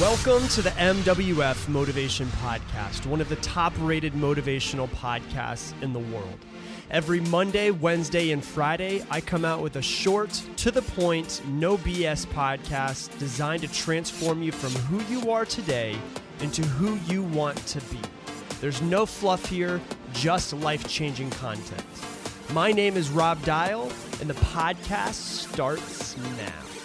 Welcome to the MWF Motivation Podcast, one of the top rated motivational podcasts in the world. Every Monday, Wednesday, and Friday, I come out with a short, to the point, no BS podcast designed to transform you from who you are today into who you want to be. There's no fluff here, just life changing content. My name is Rob Dial, and the podcast starts now.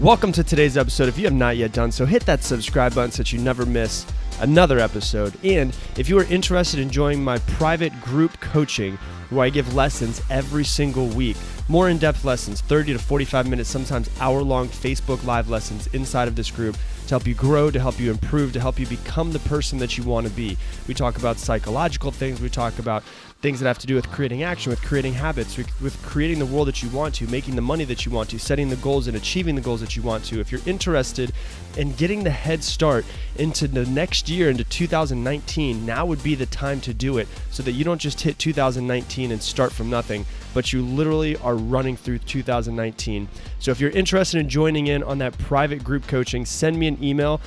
Welcome to today's episode. If you have not yet done so, hit that subscribe button so that you never miss another episode. And if you are interested in joining my private group coaching, where I give lessons every single week, more in depth lessons, 30 to 45 minutes, sometimes hour long Facebook Live lessons inside of this group to help you grow, to help you improve, to help you become the person that you want to be. We talk about psychological things, we talk about things that have to do with creating action, with creating habits, with creating the world that you want to, making the money that you want to, setting the goals and achieving the goals that you want to. If you're interested in getting the head start into the next year, into 2019, now would be the time to do it so that you don't just hit 2019 and start from nothing, but you literally are running through 2019. So if you're interested in joining in on that private group coaching, send me an email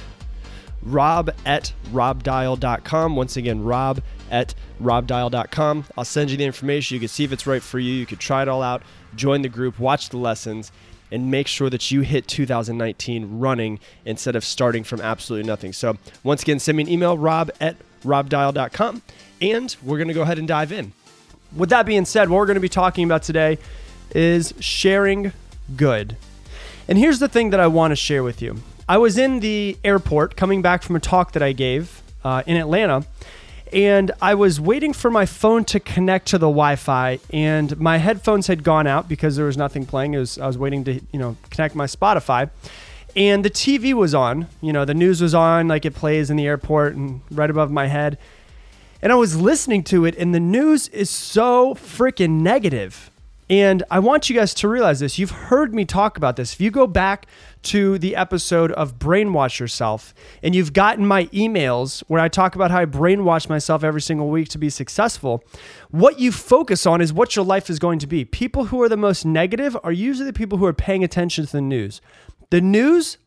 rob at robdial.com. Once again, rob at robdial.com. I'll send you the information. You can see if it's right for you. You can try it all out, join the group, watch the lessons, and make sure that you hit 2019 running instead of starting from absolutely nothing. So, once again, send me an email, rob at robdial.com, and we're going to go ahead and dive in. With that being said, what we're going to be talking about today is sharing good. And here's the thing that I want to share with you. I was in the airport coming back from a talk that I gave uh, in Atlanta, and I was waiting for my phone to connect to the Wi-Fi, and my headphones had gone out because there was nothing playing. Was, I was waiting to you know connect my Spotify, and the TV was on. You know the news was on, like it plays in the airport and right above my head, and I was listening to it, and the news is so freaking negative. And I want you guys to realize this. You've heard me talk about this. If you go back to the episode of Brainwash Yourself and you've gotten my emails where I talk about how I brainwash myself every single week to be successful, what you focus on is what your life is going to be. People who are the most negative are usually the people who are paying attention to the news. The news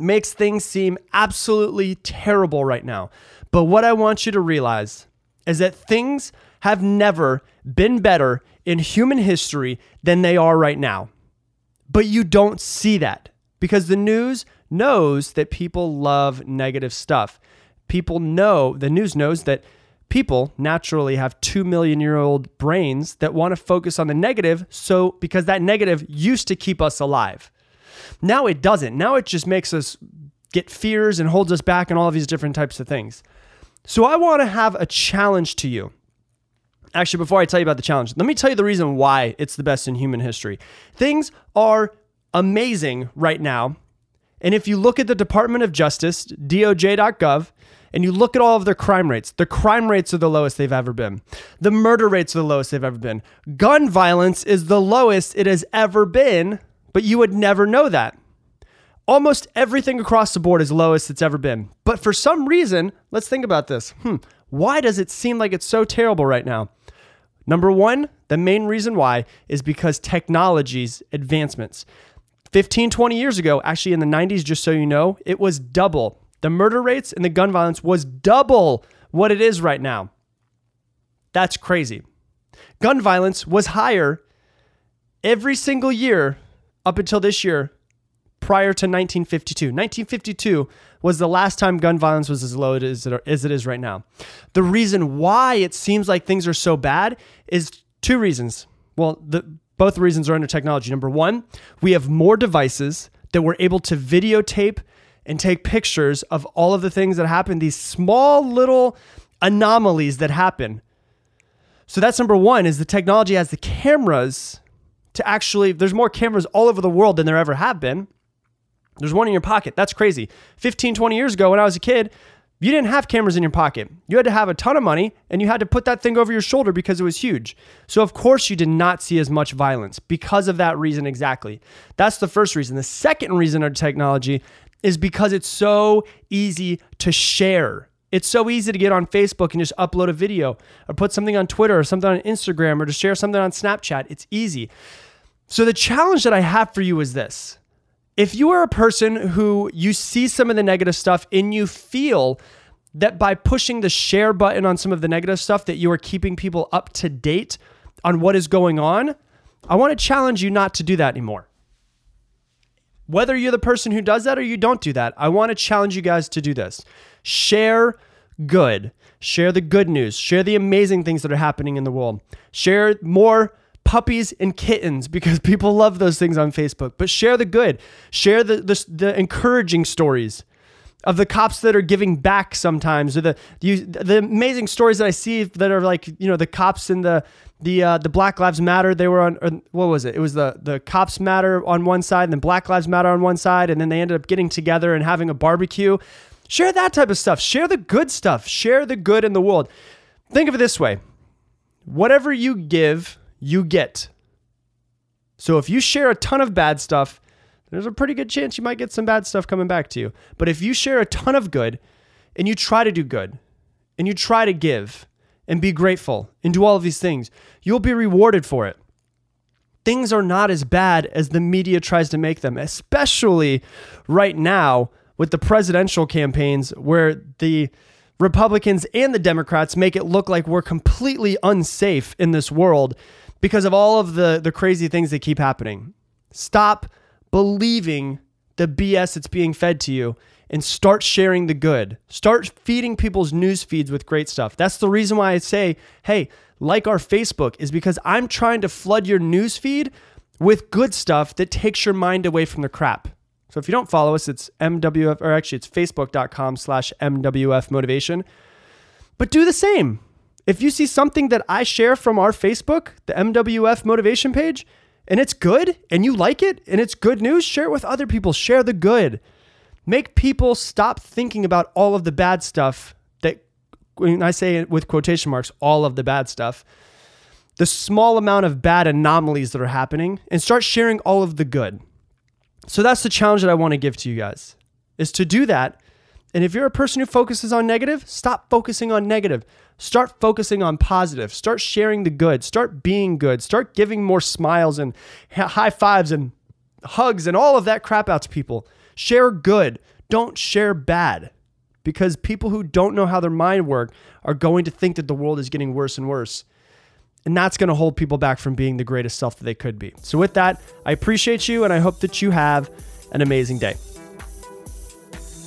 makes things seem absolutely terrible right now. But what I want you to realize is that things have never been better in human history than they are right now. But you don't see that because the news knows that people love negative stuff. People know, the news knows that people naturally have 2 million year old brains that want to focus on the negative so because that negative used to keep us alive. Now it doesn't. Now it just makes us get fears and holds us back and all of these different types of things. So I want to have a challenge to you. Actually, before I tell you about the challenge, let me tell you the reason why it's the best in human history. Things are amazing right now. And if you look at the Department of Justice, DOJ.gov, and you look at all of their crime rates, the crime rates are the lowest they've ever been. The murder rates are the lowest they've ever been. Gun violence is the lowest it has ever been, but you would never know that. Almost everything across the board is lowest it's ever been. But for some reason, let's think about this. Hmm, why does it seem like it's so terrible right now? Number one, the main reason why is because technology's advancements. 15, 20 years ago, actually in the 90s, just so you know, it was double. The murder rates and the gun violence was double what it is right now. That's crazy. Gun violence was higher every single year up until this year prior to 1952. 1952 was the last time gun violence was as low as it is right now. The reason why it seems like things are so bad is two reasons. Well, the, both reasons are under technology. Number one, we have more devices that we're able to videotape and take pictures of all of the things that happen, these small little anomalies that happen. So that's number one is the technology has the cameras to actually there's more cameras all over the world than there ever have been. There's one in your pocket. That's crazy. 15, 20 years ago when I was a kid, you didn't have cameras in your pocket. You had to have a ton of money and you had to put that thing over your shoulder because it was huge. So, of course, you did not see as much violence because of that reason exactly. That's the first reason. The second reason of technology is because it's so easy to share. It's so easy to get on Facebook and just upload a video or put something on Twitter or something on Instagram or to share something on Snapchat. It's easy. So the challenge that I have for you is this. If you are a person who you see some of the negative stuff and you feel that by pushing the share button on some of the negative stuff that you are keeping people up to date on what is going on, I want to challenge you not to do that anymore. Whether you're the person who does that or you don't do that, I want to challenge you guys to do this. Share good. Share the good news. Share the amazing things that are happening in the world. Share more puppies and kittens because people love those things on Facebook. But share the good. Share the the, the encouraging stories of the cops that are giving back sometimes, or the the, the amazing stories that I see that are like you know the cops in the the uh, the Black Lives Matter. They were on what was it? It was the the cops matter on one side, and then Black Lives Matter on one side, and then they ended up getting together and having a barbecue. Share that type of stuff. Share the good stuff. Share the good in the world. Think of it this way: whatever you give, you get. So if you share a ton of bad stuff, there's a pretty good chance you might get some bad stuff coming back to you. But if you share a ton of good and you try to do good and you try to give and be grateful and do all of these things, you'll be rewarded for it. Things are not as bad as the media tries to make them, especially right now with the presidential campaigns where the Republicans and the Democrats make it look like we're completely unsafe in this world because of all of the, the crazy things that keep happening. Stop believing the BS that's being fed to you and start sharing the good. Start feeding people's news feeds with great stuff. That's the reason why I say, hey, like our Facebook, is because I'm trying to flood your news feed with good stuff that takes your mind away from the crap. So if you don't follow us, it's MWF, or actually it's facebook.com slash MWF motivation. But do the same. If you see something that I share from our Facebook, the MWF motivation page, and it's good and you like it and it's good news, share it with other people. Share the good. Make people stop thinking about all of the bad stuff that, when I say it with quotation marks, all of the bad stuff, the small amount of bad anomalies that are happening, and start sharing all of the good. So that's the challenge that I want to give to you guys is to do that. And if you're a person who focuses on negative, stop focusing on negative. Start focusing on positive. Start sharing the good. Start being good. Start giving more smiles and high fives and hugs and all of that crap out to people. Share good. Don't share bad because people who don't know how their mind work are going to think that the world is getting worse and worse. And that's going to hold people back from being the greatest self that they could be. So, with that, I appreciate you and I hope that you have an amazing day.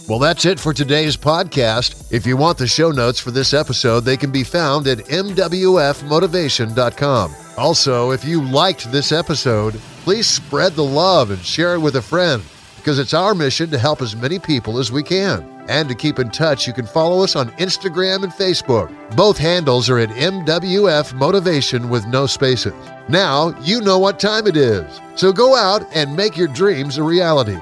Well, that's it for today's podcast. If you want the show notes for this episode, they can be found at MWFmotivation.com. Also, if you liked this episode, please spread the love and share it with a friend because it's our mission to help as many people as we can. And to keep in touch, you can follow us on Instagram and Facebook. Both handles are at MWF Motivation with no spaces. Now you know what time it is. So go out and make your dreams a reality.